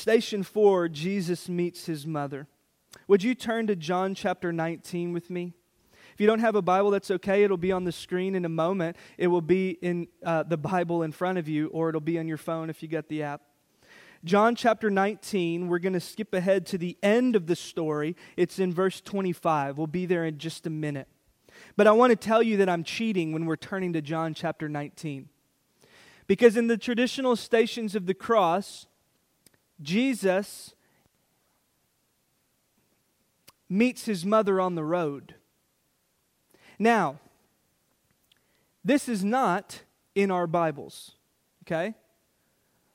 Station four, Jesus meets his mother. Would you turn to John chapter 19 with me? If you don't have a Bible, that's okay. It'll be on the screen in a moment. It will be in uh, the Bible in front of you, or it'll be on your phone if you got the app. John chapter 19, we're going to skip ahead to the end of the story. It's in verse 25. We'll be there in just a minute. But I want to tell you that I'm cheating when we're turning to John chapter 19. Because in the traditional stations of the cross, Jesus meets his mother on the road. Now, this is not in our Bibles, okay?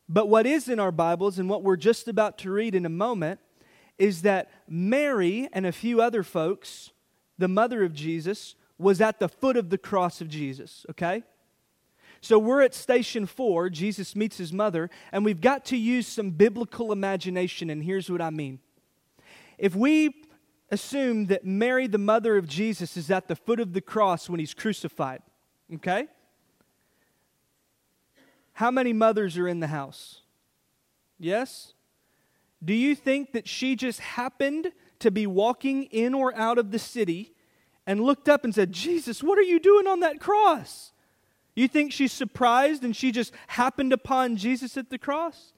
But what is in our Bibles and what we're just about to read in a moment is that Mary and a few other folks, the mother of Jesus, was at the foot of the cross of Jesus, okay? So we're at station four. Jesus meets his mother, and we've got to use some biblical imagination, and here's what I mean. If we assume that Mary, the mother of Jesus, is at the foot of the cross when he's crucified, okay? How many mothers are in the house? Yes? Do you think that she just happened to be walking in or out of the city and looked up and said, Jesus, what are you doing on that cross? You think she's surprised and she just happened upon Jesus at the cross?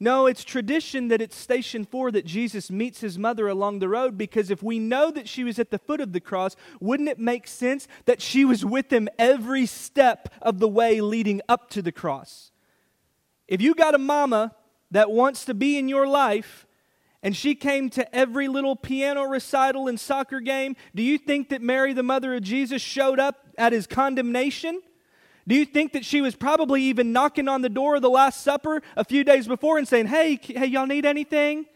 No, it's tradition that it's station four that Jesus meets his mother along the road because if we know that she was at the foot of the cross, wouldn't it make sense that she was with him every step of the way leading up to the cross? If you got a mama that wants to be in your life and she came to every little piano recital and soccer game, do you think that Mary, the mother of Jesus, showed up at his condemnation? Do you think that she was probably even knocking on the door of the Last Supper a few days before and saying, Hey, hey, y'all need anything?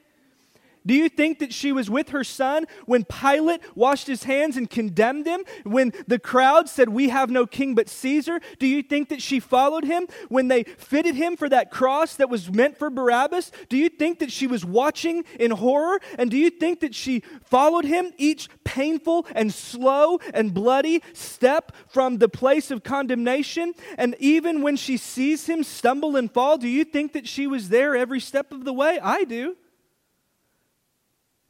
Do you think that she was with her son when Pilate washed his hands and condemned him? When the crowd said, We have no king but Caesar? Do you think that she followed him when they fitted him for that cross that was meant for Barabbas? Do you think that she was watching in horror? And do you think that she followed him each painful and slow and bloody step from the place of condemnation? And even when she sees him stumble and fall, do you think that she was there every step of the way? I do.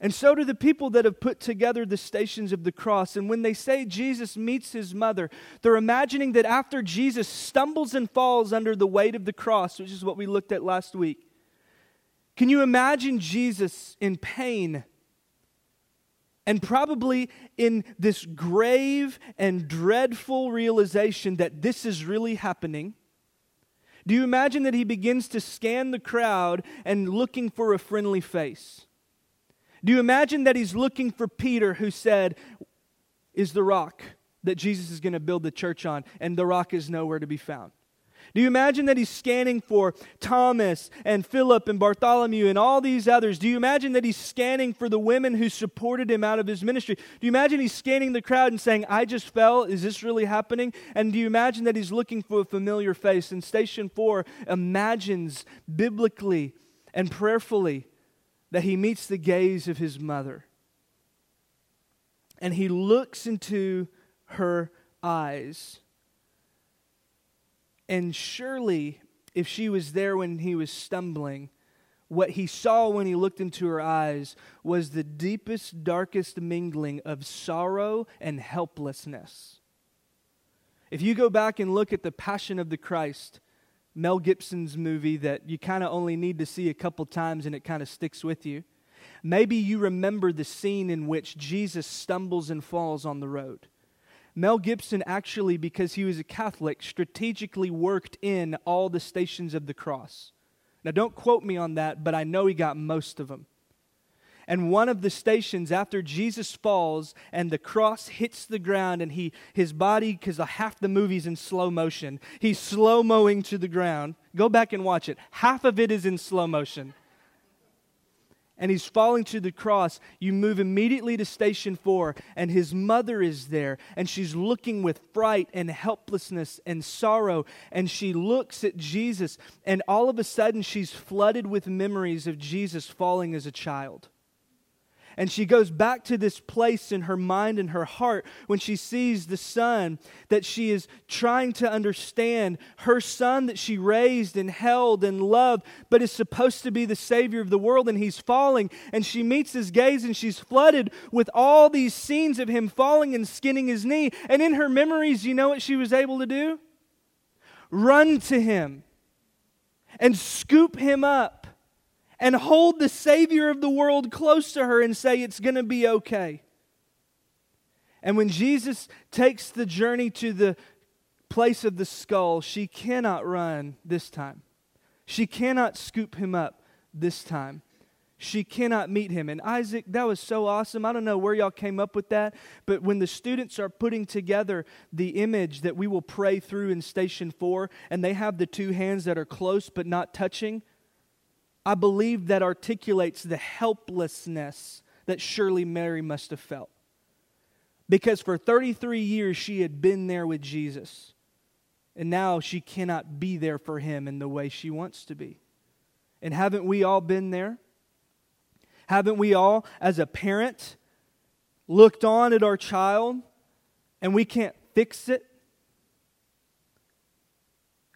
And so do the people that have put together the stations of the cross. And when they say Jesus meets his mother, they're imagining that after Jesus stumbles and falls under the weight of the cross, which is what we looked at last week, can you imagine Jesus in pain? And probably in this grave and dreadful realization that this is really happening. Do you imagine that he begins to scan the crowd and looking for a friendly face? Do you imagine that he's looking for Peter, who said, Is the rock that Jesus is going to build the church on, and the rock is nowhere to be found? Do you imagine that he's scanning for Thomas and Philip and Bartholomew and all these others? Do you imagine that he's scanning for the women who supported him out of his ministry? Do you imagine he's scanning the crowd and saying, I just fell? Is this really happening? And do you imagine that he's looking for a familiar face? And Station 4 imagines biblically and prayerfully that he meets the gaze of his mother. And he looks into her eyes. And surely, if she was there when he was stumbling, what he saw when he looked into her eyes was the deepest, darkest mingling of sorrow and helplessness. If you go back and look at the Passion of the Christ, Mel Gibson's movie that you kind of only need to see a couple times and it kind of sticks with you. Maybe you remember the scene in which Jesus stumbles and falls on the road. Mel Gibson actually, because he was a Catholic, strategically worked in all the stations of the cross. Now, don't quote me on that, but I know he got most of them. And one of the stations, after Jesus falls and the cross hits the ground, and he, his body, because half the movie's in slow motion, he's slow mowing to the ground. Go back and watch it. Half of it is in slow motion. And he's falling to the cross. You move immediately to station four, and his mother is there, and she's looking with fright and helplessness and sorrow. And she looks at Jesus, and all of a sudden, she's flooded with memories of Jesus falling as a child And she goes back to this place in her mind and her heart when she sees the son that she is trying to understand, her son that she raised and held and loved, but is supposed to be the Savior of the world, and he's falling. And she meets his gaze and she's flooded with all these scenes of him falling and skinning his knee. And in her memories, you know what she was able to do? Run to him and scoop him up and hold the Savior of the world close to her and say, It's going to be okay. And when Jesus takes the journey to the place of the skull, she cannot run this time. She cannot scoop him up this time. She cannot meet him. And Isaac, that was so awesome. I don't know where y'all came up with that, but when the students are putting together the image that we will pray through in Station 4, and they have the two hands that are close but not touching, I believe that articulates the helplessness that surely Mary must have felt. Because for 33 years she had been there with Jesus. And now she cannot be there for him in the way she wants to be. And haven't we all been there? Haven't we all, as a parent, looked on at our child and we can't fix it?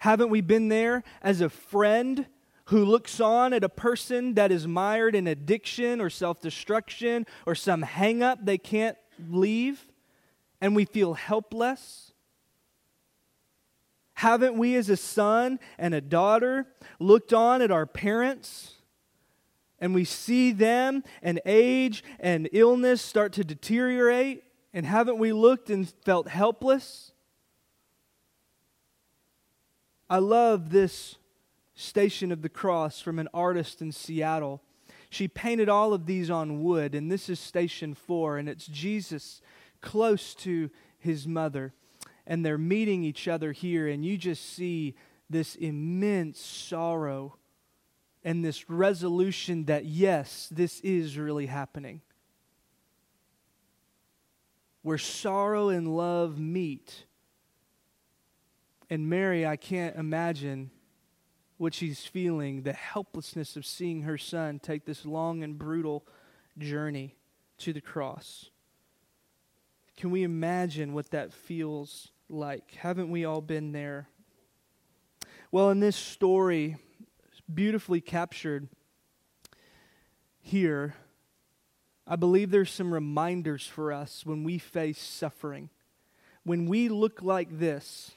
Haven't we been there as a friend who looks on at a person that is mired in addiction or self destruction or some hang up they can't leave and we feel helpless? Haven't we, as a son and a daughter, looked on at our parents and we see them and age and illness start to deteriorate? And haven't we looked and felt helpless? I love this Station of the Cross from an artist in Seattle. She painted all of these on wood, and this is Station 4, and it's Jesus close to his mother. And they're meeting each other here, and you just see this immense sorrow and this resolution that, yes, this is really happening. Where sorrow and love meet. And Mary, I can't imagine what she's feeling, the helplessness of seeing her son take this long and brutal journey to the cross. Can we imagine what that feels like? Haven't we all been there? Well, in this story, beautifully captured here, I believe there's some reminders for us when we face suffering. When we look like this,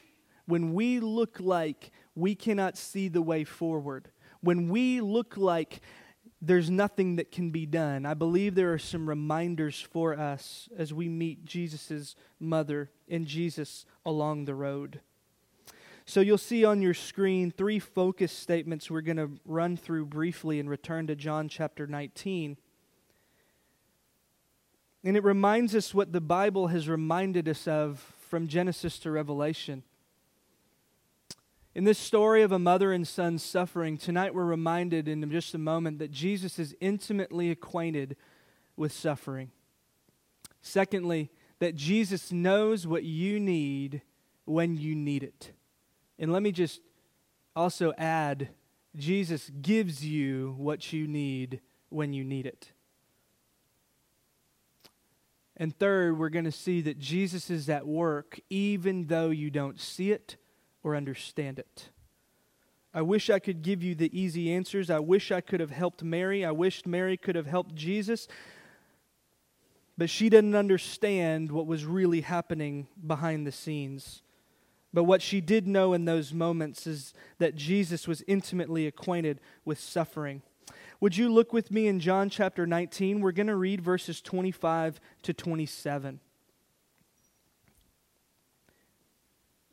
when we look like we cannot see the way forward, when we look like there's nothing that can be done, I believe there are some reminders for us as we meet Jesus' mother and Jesus along the road. So you'll see on your screen three focus statements we're going to run through briefly and return to John chapter 19. And it reminds us what the Bible has reminded us of from Genesis to Revelation. In this story of a mother and son suffering, tonight we're reminded in just a moment that Jesus is intimately acquainted with suffering. Secondly, that Jesus knows what you need when you need it. And let me just also add Jesus gives you what you need when you need it. And third, we're going to see that Jesus is at work even though you don't see it or understand it. I wish I could give you the easy answers. I wish I could have helped Mary. I wished Mary could have helped Jesus. But she didn't understand what was really happening behind the scenes. But what she did know in those moments is that Jesus was intimately acquainted with suffering. Would you look with me in John chapter 19? We're going to read verses 25 to 27.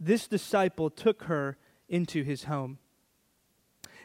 this disciple took her into his home.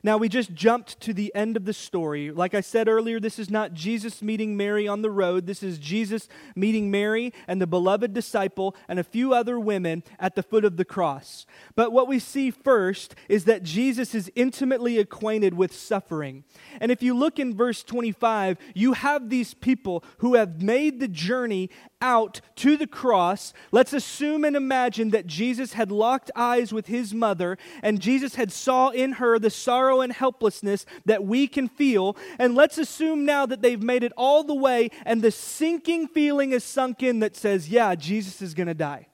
Now, we just jumped to the end of the story. Like I said earlier, this is not Jesus meeting Mary on the road. This is Jesus meeting Mary and the beloved disciple and a few other women at the foot of the cross. But what we see first is that Jesus is intimately acquainted with suffering. And if you look in verse 25, you have these people who have made the journey out to the cross. Let's assume and imagine that Jesus had locked eyes with his mother and Jesus had saw in her the sorrow and helplessness that we can feel. And let's assume now that they've made it all the way and the sinking feeling is sunk in that says, yeah, Jesus is going to die.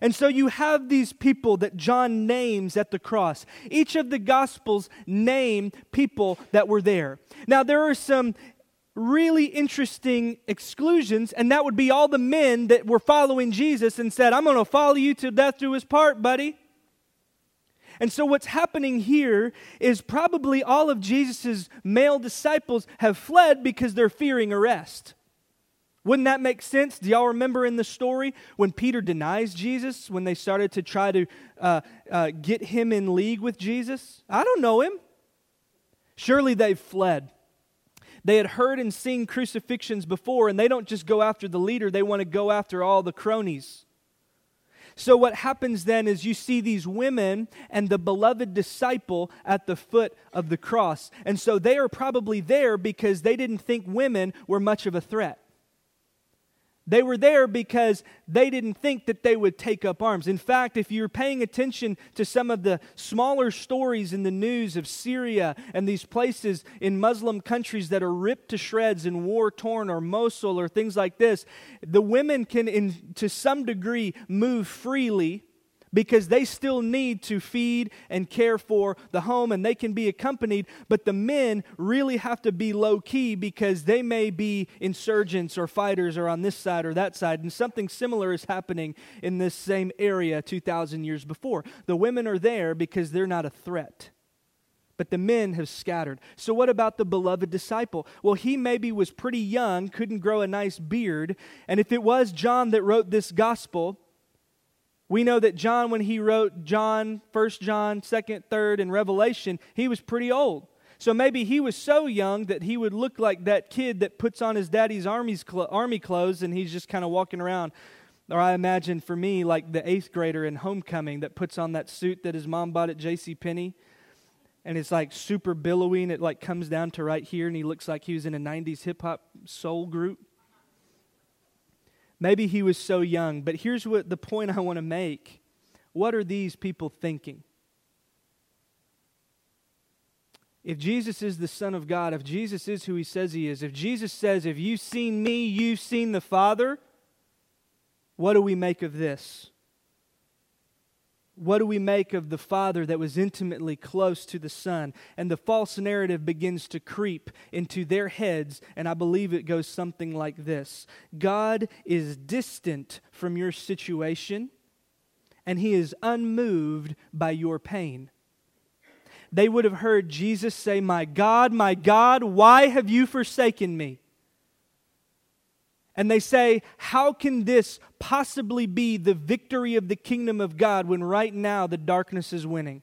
And so you have these people that John names at the cross. Each of the Gospels name people that were there. Now, there are some really interesting exclusions, and that would be all the men that were following Jesus and said, I'm going to follow you to death through his part, buddy. And so, what's happening here is probably all of Jesus' male disciples have fled because they're fearing arrest. Wouldn't that make sense? Do y'all remember in the story when Peter denies Jesus, when they started to try to uh, uh, get him in league with Jesus? I don't know him. Surely they've fled. They had heard and seen crucifixions before, and they don't just go after the leader, they want to go after all the cronies. So, what happens then is you see these women and the beloved disciple at the foot of the cross. And so they are probably there because they didn't think women were much of a threat. They were there because they didn't think that they would take up arms. In fact, if you're paying attention to some of the smaller stories in the news of Syria and these places in Muslim countries that are ripped to shreds and war torn, or Mosul, or things like this, the women can, in, to some degree, move freely because they still need to feed and care for the home and they can be accompanied, but the men really have to be low key because they may be insurgents or fighters or on this side or that side. And something similar is happening in this same area 2,000 years before. The women are there because they're not a threat but the men have scattered. So, what about the beloved disciple? Well, he maybe was pretty young, couldn't grow a nice beard, and if it was John that wrote this gospel, we know that John, when he wrote John, 1 John, 2nd, 3rd, and Revelation, he was pretty old. So maybe he was so young that he would look like that kid that puts on his daddy's army's cl- army clothes and he's just kind of walking around. Or I imagine for me, like the eighth grader in homecoming that puts on that suit that his mom bought at J.C. Penney, and it's like super billowy and it like comes down to right here and he looks like he was in a 90s hip hop soul group. Maybe he was so young, but here's what the point I want to make. What are these people thinking? If Jesus is the Son of God, if Jesus is who he says he is, if Jesus says, If you've seen me, you've seen the Father, what do we make of this? What do we make of the Father that was intimately close to the Son? And the false narrative begins to creep into their heads, and I believe it goes something like this God is distant from your situation, and He is unmoved by your pain. They would have heard Jesus say, My God, my God, why have you forsaken me? And they say, How can this possibly be the victory of the kingdom of God when right now the darkness is winning?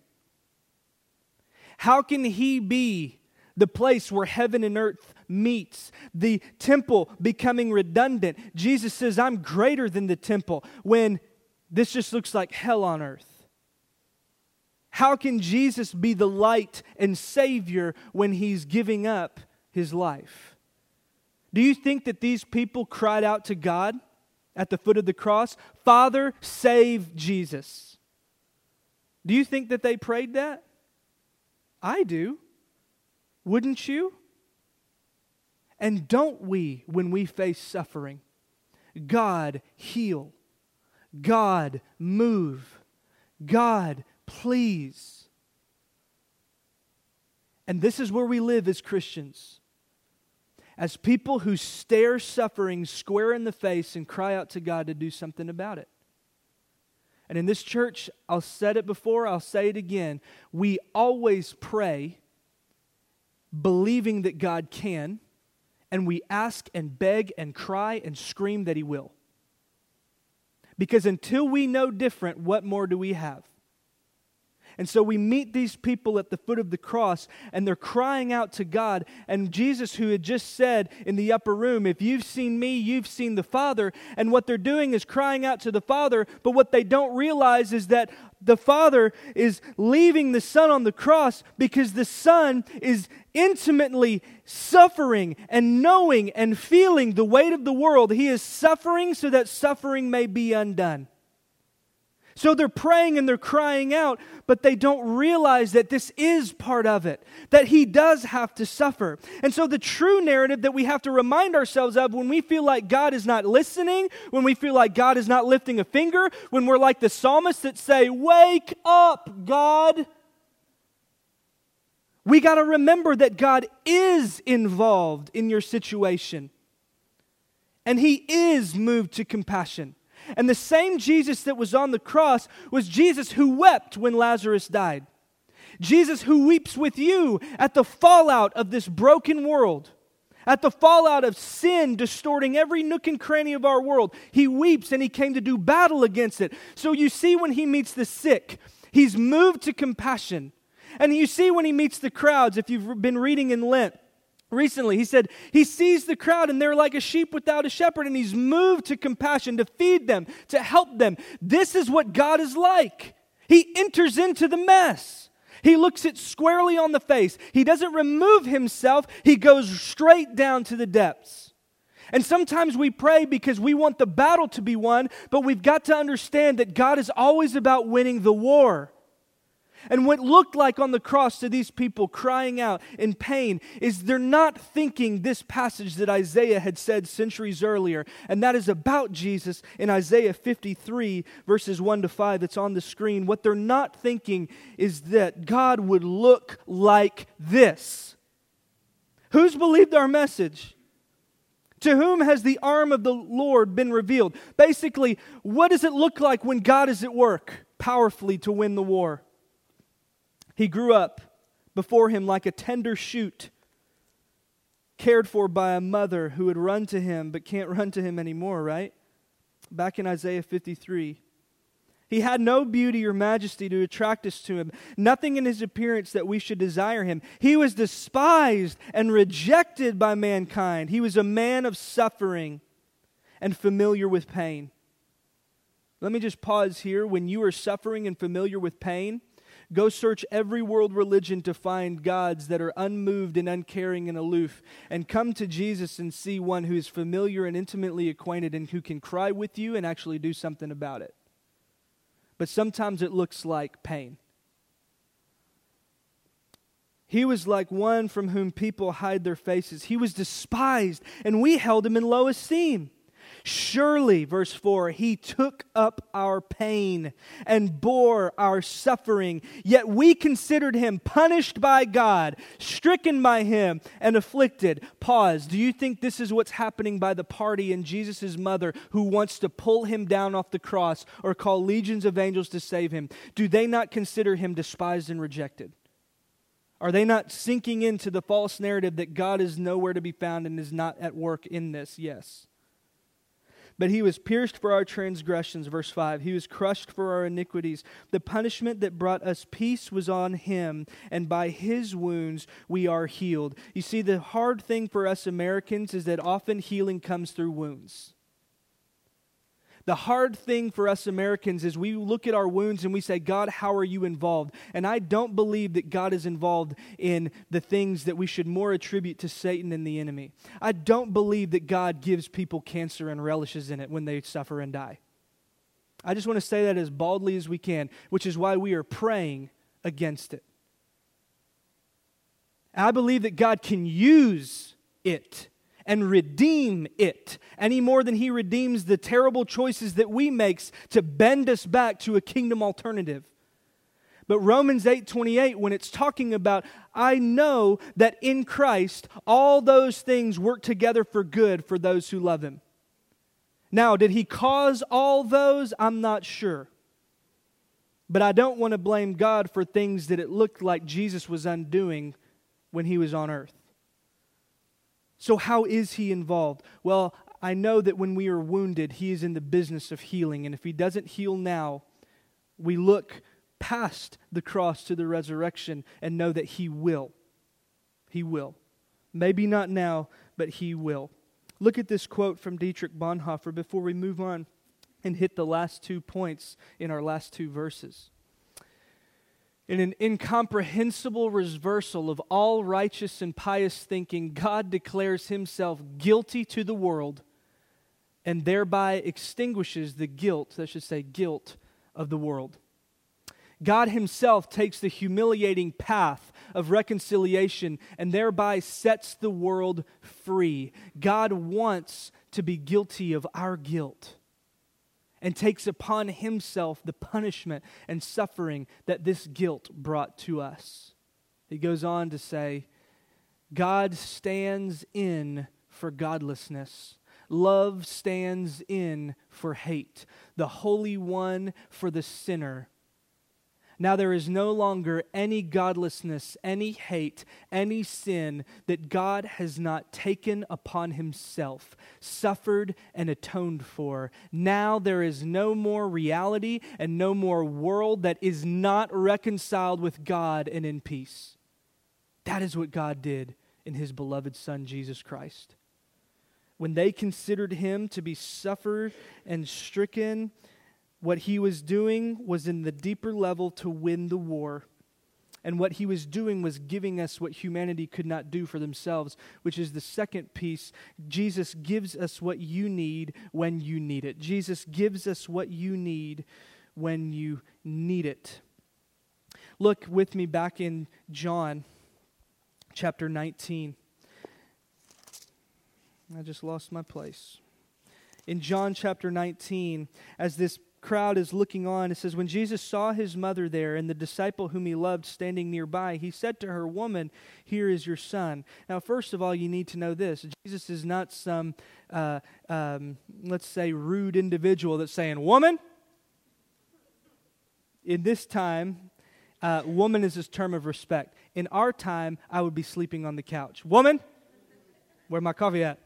How can he be the place where heaven and earth meets, the temple becoming redundant? Jesus says, I'm greater than the temple when this just looks like hell on earth. How can Jesus be the light and Savior when he's giving up his life? Do you think that these people cried out to God at the foot of the cross, Father, save Jesus? Do you think that they prayed that? I do. Wouldn't you? And don't we, when we face suffering, God heal, God move, God please. And this is where we live as Christians as people who stare suffering square in the face and cry out to God to do something about it. And in this church, I'll said it before, I'll say it again. We always pray believing that God can, and we ask and beg and cry and scream that He will. Because until we know different, what more do we have? And so we meet these people at the foot of the cross, and they're crying out to God. And Jesus, who had just said in the upper room, If you've seen me, you've seen the Father. And what they're doing is crying out to the Father, but what they don't realize is that the Father is leaving the Son on the cross because the Son is intimately suffering and knowing and feeling the weight of the world. He is suffering so that suffering may be undone. So they're praying and they're crying out, but they don't realize that this is part of it, that he does have to suffer. And so the true narrative that we have to remind ourselves of when we feel like God is not listening, when we feel like God is not lifting a finger, when we're like the psalmists that say, Wake up, God. We got to remember that God is involved in your situation. And he is moved to compassion. And the same Jesus that was on the cross was Jesus who wept when Lazarus died. Jesus who weeps with you at the fallout of this broken world, at the fallout of sin distorting every nook and cranny of our world. He weeps and he came to do battle against it. So you see, when he meets the sick, he's moved to compassion. And you see, when he meets the crowds, if you've been reading in Lent, recently. He said he sees the crowd and they're like a sheep without a shepherd, and he's moved to compassion to feed them, to help them. This is what God is like. He enters into the mess. He looks it squarely on the face. He doesn't remove himself, he goes straight down to the depths. And sometimes we pray because we want the battle to be won, but we've got to understand that God is always about winning the war. And what looked like on the cross to these people crying out in pain is they're not thinking this passage that Isaiah had said centuries earlier, and that is about Jesus in Isaiah 53, verses 1 to 5, that's on the screen. What they're not thinking is that God would look like this. Who's believed our message? To whom has the arm of the Lord been revealed? Basically, what does it look like when God is at work powerfully to win the war? He grew up before him like a tender shoot, cared for by a mother who would run to him but can't run to him anymore, right? Back in Isaiah 53. He had no beauty or majesty to attract us to him, nothing in his appearance that we should desire him. He was despised and rejected by mankind. He was a man of suffering and familiar with pain. Let me just pause here. When you are suffering and familiar with pain, Go search every world religion to find gods that are unmoved and uncaring and aloof, and come to Jesus and see one who is familiar and intimately acquainted and who can cry with you and actually do something about it. But sometimes it looks like pain. He was like one from whom people hide their faces. He was despised, and we held him in low esteem. Surely, verse 4, he took up our pain and bore our suffering, yet we considered him punished by God, stricken by him, and afflicted. Pause. Do you think this is what's happening by the party and Jesus' mother who wants to pull him down off the cross or call legions of angels to save him? Do they not consider him despised and rejected? Are they not sinking into the false narrative that God is nowhere to be found and is not at work in this? Yes. But he was pierced for our transgressions, verse 5. He was crushed for our iniquities. The punishment that brought us peace was on him, and by his wounds we are healed. You see, the hard thing for us Americans is that often healing comes through wounds. The hard thing for us Americans is we look at our wounds and we say, God, how are you involved? And I don't believe that God is involved in the things that we should more attribute to Satan and the enemy. I don't believe that God gives people cancer and relishes in it when they suffer and die. I just want to say that as baldly as we can, which is why we are praying against it. I believe that God can use it and redeem it any more than he redeems the terrible choices that we make to bend us back to a kingdom alternative. But Romans 8:28 when it's talking about I know that in Christ all those things work together for good for those who love him. Now, did he cause all those? I'm not sure. But I don't want to blame God for things that it looked like Jesus was undoing when he was on earth. So, how is he involved? Well, I know that when we are wounded, he is in the business of healing. And if he doesn't heal now, we look past the cross to the resurrection and know that He will. He will. Maybe not now, but He will. Look at this quote from Dietrich Bonhoeffer before we move on and hit the last two points in our last two verses. In an incomprehensible reversal of all righteous and pious thinking, God declares himself guilty to the world and thereby extinguishes the guilt, that should say, guilt of the world. God Himself takes the humiliating path of reconciliation and thereby sets the world free. God wants to be guilty of our guilt and takes upon Himself the punishment and suffering that this guilt brought to us. He goes on to say, God stands in for godlessness. Love stands in for hate. The Holy One for the sinner now there is no longer any godlessness, any hate, any sin that God has not taken upon himself, suffered, and atoned for. Now there is no more reality and no more world that is not reconciled with God and in peace. That is what God did in his beloved Son, Jesus Christ. When they considered him to be suffered and stricken, what he was doing was in the deeper level to win the war. And what he was doing was giving us what humanity could not do for themselves, which is the second piece. Jesus gives us what you need when you need it. Jesus gives us what you need when you need it. Look with me back in John chapter 19. I just lost my place. In John chapter 19, as this crowd is looking on, it says, When Jesus saw his mother there and the disciple whom he loved standing nearby, he said to her, Woman, here is your son. Now, first of all, you need to know this Jesus is not some, uh, um, let's say, rude individual that's saying, Woman. In this time, uh, woman is his term of respect. In our time, I would be sleeping on the couch. Woman, where my coffee at?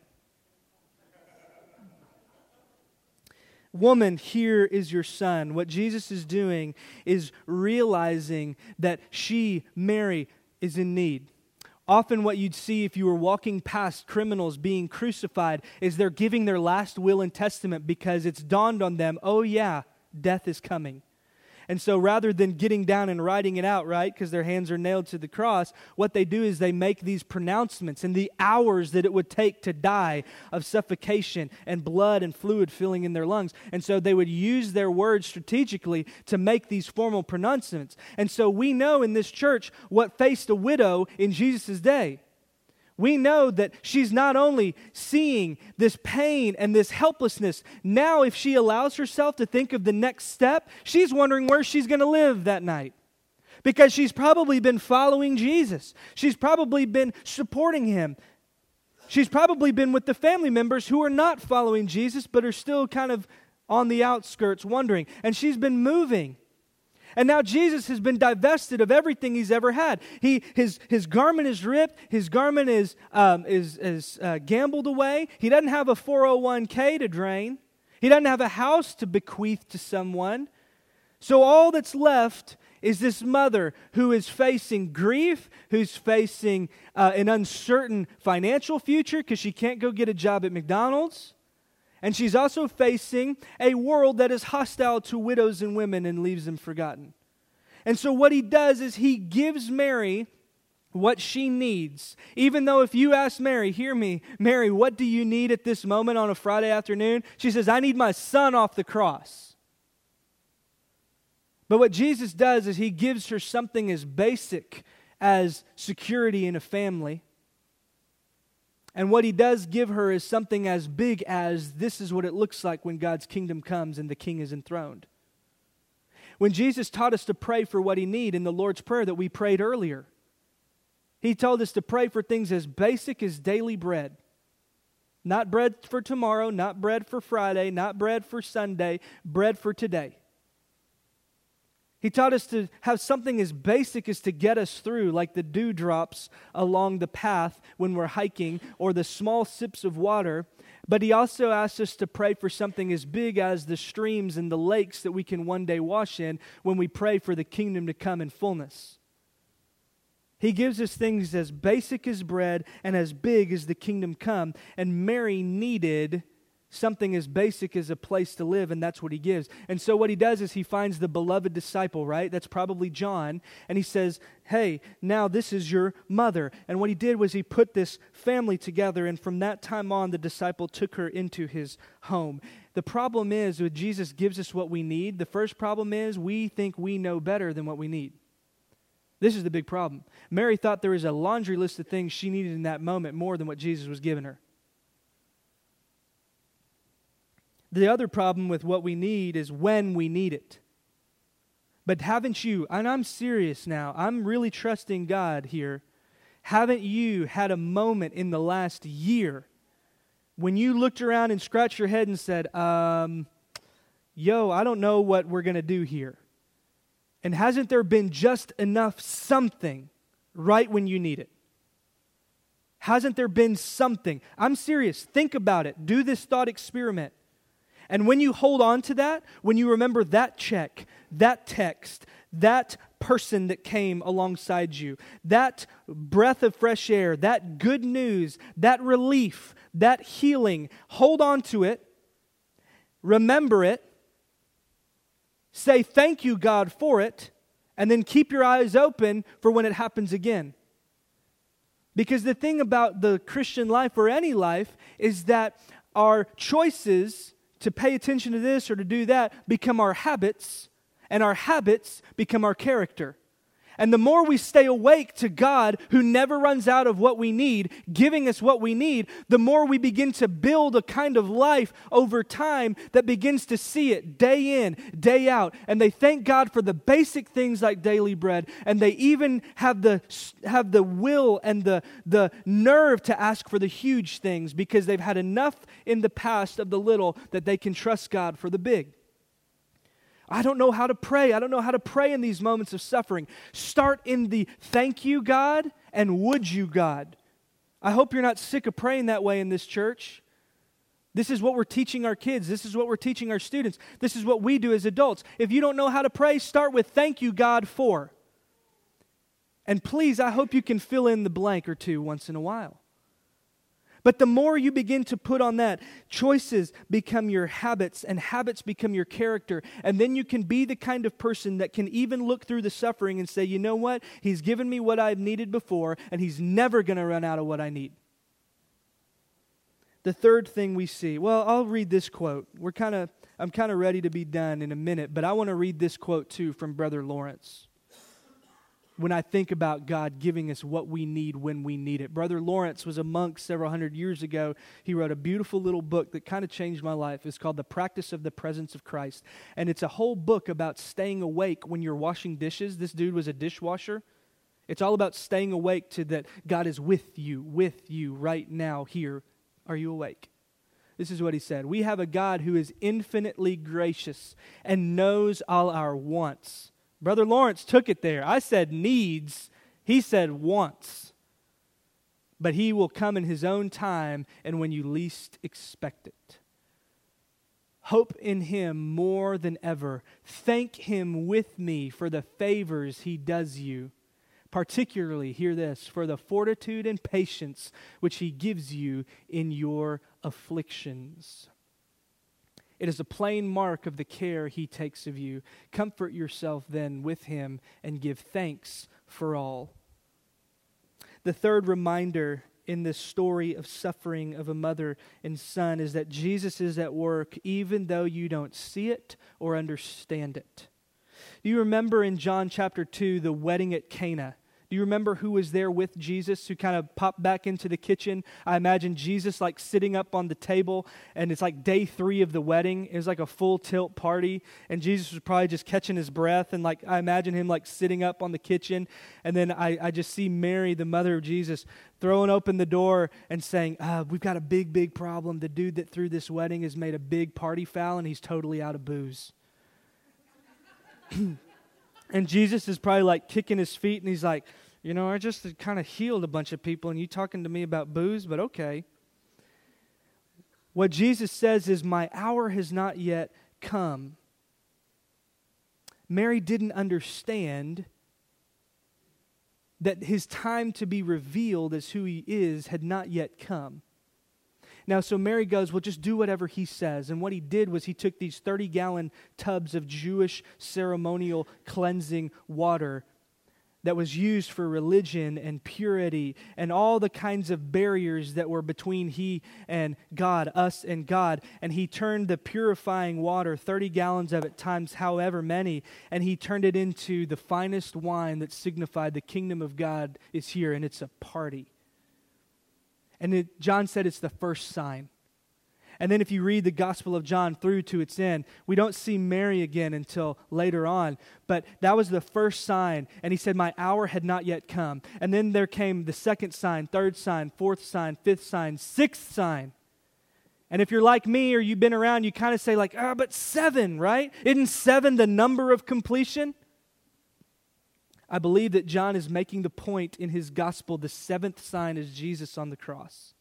Woman, here is your son. What Jesus is doing is realizing that she, Mary, is in need. Often, what you'd see if you were walking past criminals being crucified is they're giving their last will and testament because it's dawned on them, oh, yeah, death is coming. And so rather than getting down and writing it out, right, because their hands are nailed to the cross, what they do is they make these pronouncements and the hours that it would take to die of suffocation and blood and fluid filling in their lungs. And so they would use their words strategically to make these formal pronouncements. And so we know in this church what faced a widow in Jesus' day we know that she's not only seeing this pain and this helplessness, now, if she allows herself to think of the next step, she's wondering where she's going to live that night. Because she's probably been following Jesus, she's probably been supporting him. She's probably been with the family members who are not following Jesus but are still kind of on the outskirts wondering. And she's been moving. And now Jesus has been divested of everything he's ever had. He, his, his garment is ripped, his garment is, um, is, is uh, gambled away. He doesn't have a 401k to drain, he doesn't have a house to bequeath to someone. So all that's left is this mother who is facing grief, who's facing uh, an uncertain financial future because she can't go get a job at McDonald's. And she's also facing a world that is hostile to widows and women and leaves them forgotten. And so, what he does is he gives Mary what she needs. Even though, if you ask Mary, hear me, Mary, what do you need at this moment on a Friday afternoon? She says, I need my son off the cross. But what Jesus does is he gives her something as basic as security in a family and what he does give her is something as big as this is what it looks like when God's kingdom comes and the king is enthroned. When Jesus taught us to pray for what he need in the Lord's Prayer that we prayed earlier, he told us to pray for things as basic as daily bread. Not bread for tomorrow, not bread for Friday, not bread for Sunday, bread for today. He taught us to have something as basic as to get us through, like the dewdrops along the path when we're hiking, or the small sips of water But he also asks us to pray for something as big as the streams and the lakes that we can one day wash in when we pray for the kingdom to come in fullness. He gives us things as basic as bread and as big as the kingdom come. And Mary needed something as basic as a place to live, and that's what he gives. And so, what he does is he finds the beloved disciple, right? That's probably John, and he says, Hey, now this is your mother. And what he did was he put this family together, and from that time on, the disciple took her into his home. The problem is, when Jesus gives us what we need, the first problem is we think we know better than what we need. This is the big problem. Mary thought there was a laundry list of things she needed in that moment more than what Jesus was giving her. The other problem with what we need is when we need it. But haven't you, and I'm serious now, I'm really trusting God here. Haven't you had a moment in the last year when you looked around and scratched your head and said, um, Yo, I don't know what we're going to do here? And hasn't there been just enough something right when you need it? Hasn't there been something? I'm serious. Think about it. Do this thought experiment. And when you hold on to that, when you remember that check, that text, that person that came alongside you, that breath of fresh air, that good news, that relief, that healing, hold on to it, remember it, say thank you, God, for it, and then keep your eyes open for when it happens again. Because the thing about the Christian life or any life is that our choices to pay attention to this or to do that become our habits, and our habits become our character. And the more we stay awake to God, who never runs out of what we need, giving us what we need, the more we begin to build a kind of life over time that begins to see it day in, day out. And they thank God for the basic things like daily bread. And they even have the, have the will and the, the nerve to ask for the huge things because they've had enough in the past of the little that they can trust God for the big. I don't know how to pray. I don't know how to pray in these moments of suffering. Start in the thank you, God, and would you, God. I hope you're not sick of praying that way in this church. This is what we're teaching our kids. This is what we're teaching our students. This is what we do as adults. If you don't know how to pray, start with thank you, God, for. And please, I hope you can fill in the blank or two once in a while. But the more you begin to put on that, choices become your habits, and habits become your character. And then you can be the kind of person that can even look through the suffering and say, you know what? He's given me what I've needed before, and He's never going to run out of what I need. The third thing we see, well, I'll read this quote. We're kind of, I'm kind of ready to be done in a minute, but I want to read this quote too from Brother Lawrence when I think about God giving us what we need when we need it. Brother Lawrence was a monk several hundred years ago. He wrote a beautiful little book that kind of changed my life. It's called The Practice of the Presence of Christ. And it's a whole book about staying awake when you're washing dishes. This dude was a dishwasher. It's all about staying awake to that God is with you, with you right now, here. Are you awake? This is what he said We have a God who is infinitely gracious and knows all our wants Brother Lawrence took it there. I said needs, he said wants. But he will come in his own time and when you least expect it. Hope in him more than ever. Thank him with me for the favors he does you. Particularly, hear this, for the fortitude and patience which he gives you in your afflictions. It is a plain mark of the care he takes of you. Comfort yourself then with him and give thanks for all. The third reminder in this story of suffering of a mother and son is that Jesus is at work even though you don't see it or understand it. You remember in John chapter 2 the wedding at Cana? Do you remember who was there with Jesus who kind of popped back into the kitchen? I imagine Jesus like sitting up on the table, and it's like day three of the wedding. It was like a full tilt party, and Jesus was probably just catching his breath. And like I imagine him like sitting up on the kitchen, and then I, I just see Mary, the mother of Jesus, throwing open the door and saying, uh, We've got a big, big problem. The dude that threw this wedding has made a big party foul, and he's totally out of booze. And Jesus is probably like kicking his feet and he's like, You know, I just kind of healed a bunch of people and you talking to me about booze, but okay. What Jesus says is, My hour has not yet come. Mary didn't understand that his time to be revealed as who he is had not yet come. Now, so Mary goes, Well, just do whatever he says. And what he did was he took these 30 gallon tubs of Jewish ceremonial cleansing water that was used for religion and purity and all the kinds of barriers that were between he and God, us and God. And he turned the purifying water, 30 gallons of it times however many, and he turned it into the finest wine that signified the kingdom of God is here and it's a party. And it, John said it's the first sign. And then if you read the Gospel of John through to its end, we don't see Mary again until later on. But that was the first sign. And he said, My hour had not yet come. And then there came the second sign, third sign, fourth sign, fifth sign, sixth sign. And if you're like me or you've been around, you kind of say, like, ah, but seven, right? Isn't seven the number of completion? I believe that John is making the point in his gospel the seventh sign is Jesus on the cross.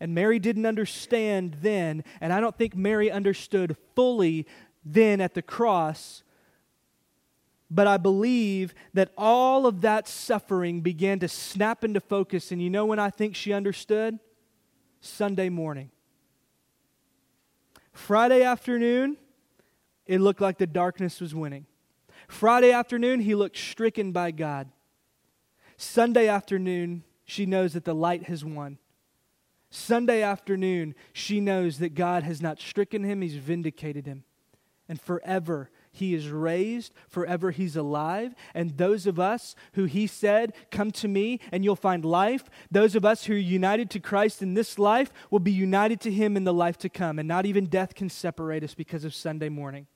And Mary didn't understand then, and I don't think Mary understood fully then at the cross. But I believe that all of that suffering began to snap into focus. And you know when I think she understood? Sunday morning. Friday afternoon, it looked like the darkness was winning. Friday afternoon, he looks stricken by God. Sunday afternoon, she knows that the light has won. Sunday afternoon, she knows that God has not stricken him, he's vindicated him. And forever he is raised, forever he's alive. And those of us who he said, Come to me and you'll find life, those of us who are united to Christ in this life will be united to him in the life to come. And not even death can separate us because of Sunday morning.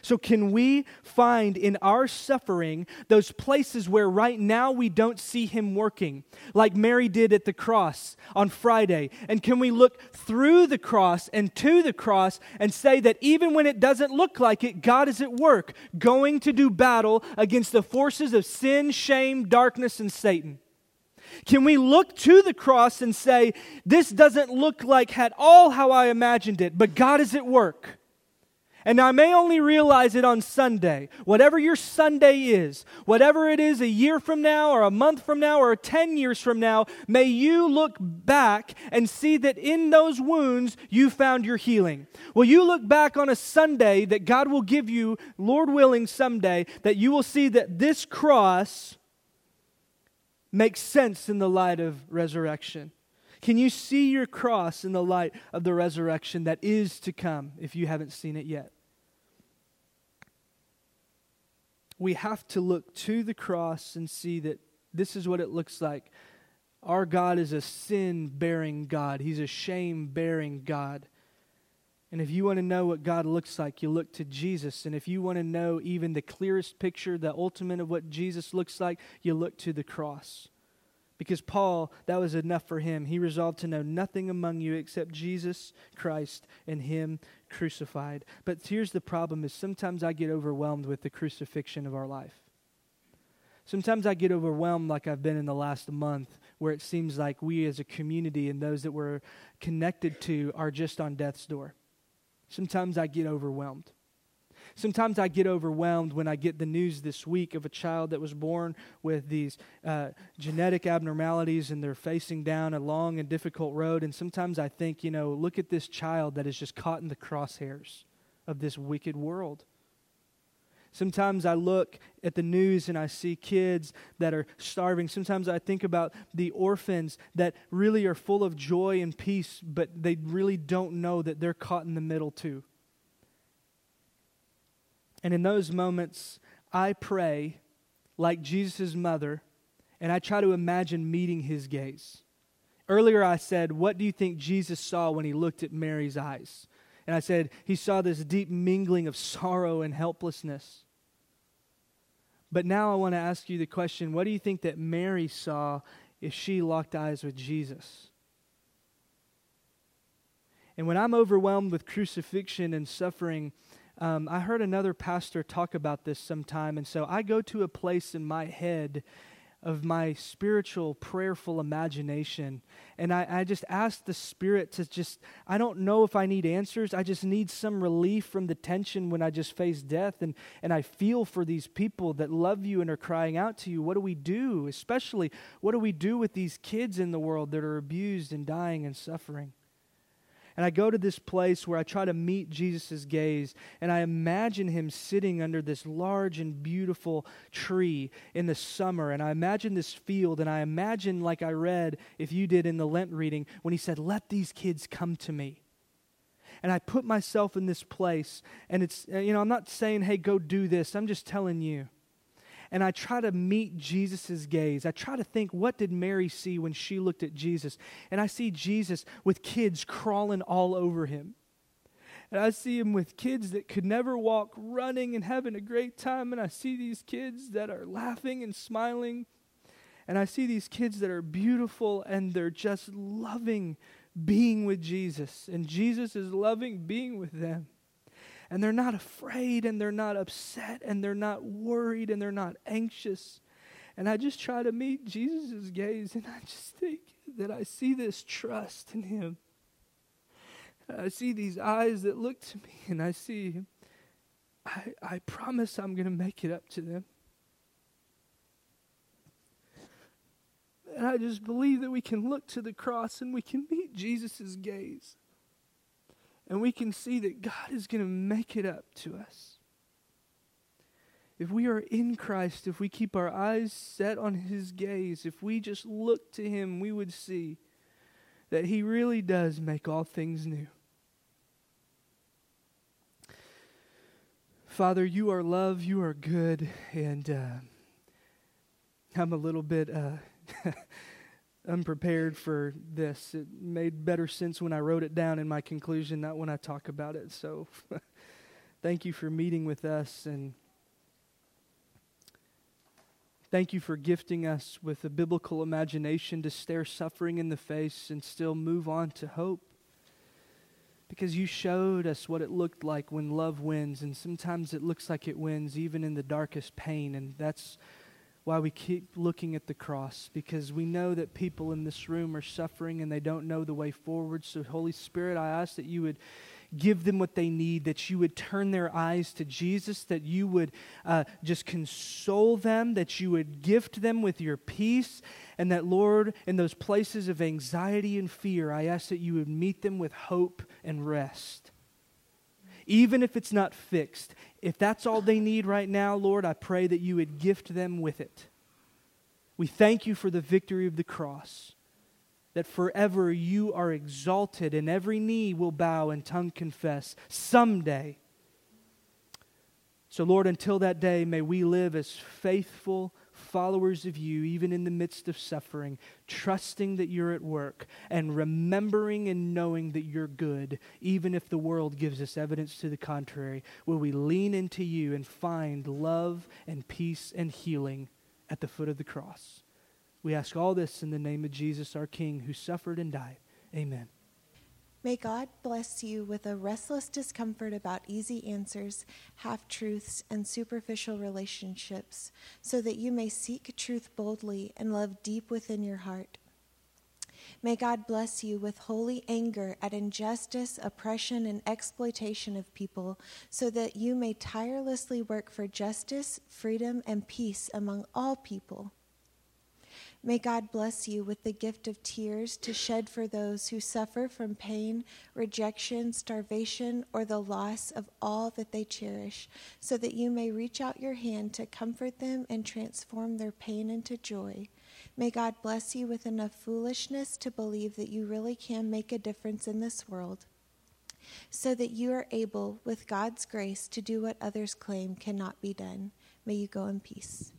So, can we find in our suffering those places where right now we don't see Him working, like Mary did at the cross on Friday? And can we look through the cross and to the cross and say that even when it doesn't look like it, God is at work, going to do battle against the forces of sin, shame, darkness, and Satan? Can we look to the cross and say, This doesn't look like at all how I imagined it, but God is at work? And I may only realize it on Sunday. Whatever your Sunday is, whatever it is a year from now, or a month from now, or 10 years from now, may you look back and see that in those wounds you found your healing. Will you look back on a Sunday that God will give you, Lord willing, someday, that you will see that this cross makes sense in the light of resurrection? Can you see your cross in the light of the resurrection that is to come if you haven't seen it yet? We have to look to the cross and see that this is what it looks like. Our God is a sin bearing God, He's a shame bearing God. And if you want to know what God looks like, you look to Jesus. And if you want to know even the clearest picture, the ultimate of what Jesus looks like, you look to the cross. Because Paul, that was enough for him. He resolved to know nothing among you except Jesus Christ and him crucified. But here's the problem is sometimes I get overwhelmed with the crucifixion of our life. Sometimes I get overwhelmed like I've been in the last month where it seems like we as a community and those that we're connected to are just on death's door. Sometimes I get overwhelmed. Sometimes I get overwhelmed when I get the news this week of a child that was born with these uh, genetic abnormalities and they're facing down a long and difficult road. And sometimes I think, you know, look at this child that is just caught in the crosshairs of this wicked world. Sometimes I look at the news and I see kids that are starving. Sometimes I think about the orphans that really are full of joy and peace, but they really don't know that they're caught in the middle too. And in those moments, I pray like Jesus' mother, and I try to imagine meeting his gaze. Earlier, I said, What do you think Jesus saw when he looked at Mary's eyes? And I said, He saw this deep mingling of sorrow and helplessness. But now I want to ask you the question what do you think that Mary saw if she locked eyes with Jesus? And when I'm overwhelmed with crucifixion and suffering, um, I heard another pastor talk about this sometime, and so I go to a place in my head of my spiritual, prayerful imagination. And I, I, just ask the Spirit to just, I don't know if I need answers. I just need some relief from the tension when I just face death. And, and I feel for these people that love you and are crying out to you. What do we do? Especially, what do we do with these kids in the world that are abused and dying and suffering? And I go to this place where I try to meet Jesus' gaze, and I imagine him sitting under this large and beautiful tree in the summer. And I imagine this field, and I imagine, like I read, if you did in the Lent reading, when he said, Let these kids come to me. And I put myself in this place, and it's, you know, I'm not saying, hey, go do this. I'm just telling you and I try to meet Jesus' gaze. I try to think, what did Mary see when she looked at Jesus? And I see Jesus with kids crawling all over him. And I see him with kids that could never walk, running and having a great time. And I see these kids that are laughing and smiling. And I see these kids that are beautiful and they're just loving being with Jesus. And Jesus is loving being with them and they're not afraid and they're not upset and they're not worried and they're not anxious. And I just try to meet Jesus' gaze and I just think that I see this trust in him. I see these eyes that look to me and I see, I, I promise I'm going to make it up to them. And I just believe that we can look to the cross and we can meet Jesus' gaze and we can see that God is going to make it up to us. If we are in Christ, if we keep our eyes set on His gaze, if we just look to Him, we would see that He really does make all things new. Father, you are love, you are good, and uh, I'm a little bit. Uh, unprepared for this. It made better sense when I wrote it down in my conclusion, not when I talk about it. So thank you for meeting with us and thank you for gifting us with a biblical imagination to stare suffering in the face and still move on to hope. Because you showed us what it looked like when love wins, and sometimes it looks like it wins even in the darkest pain, and that's why we keep looking at the cross because we know that people in this room are suffering and they don't know the way forward. So, Holy Spirit, I ask that you would give them what they need, that you would turn their eyes to Jesus, that you would uh, just console them, that you would gift them with your peace, and that, Lord, in those places of anxiety and fear, I ask that you would meet them with hope and rest even if it's not fixed. If that's all they need right now, Lord, I pray that you would gift them with it. We thank you for the victory of the cross, that forever you are exalted and every knee will bow and tongue confess someday. So, Lord, until that day, may we live as faithful followers of you, even in the midst of suffering, trusting that you're at work and remembering and knowing that you're good, even if the world gives us evidence to the contrary. Will we lean into you and find love and peace and healing at the foot of the cross? We ask all this in the name of Jesus, our King, who suffered and died. Amen. May God bless you with a restless discomfort about easy answers, half truths, and superficial relationships, so that you may seek truth boldly and love deep within your heart. May God bless you with holy anger at injustice, oppression, and exploitation of people, so that you may tirelessly work for justice, freedom, and peace among all people. May God bless you with the gift of tears to shed for those who suffer from pain, rejection, starvation, or the loss of all that they cherish, so that you may reach out your hand to comfort them and transform their pain into joy. May God bless you with enough foolishness to believe that you really can make a difference in this world, so that you are able, with God's grace, to do what others claim cannot be done. May you go in peace.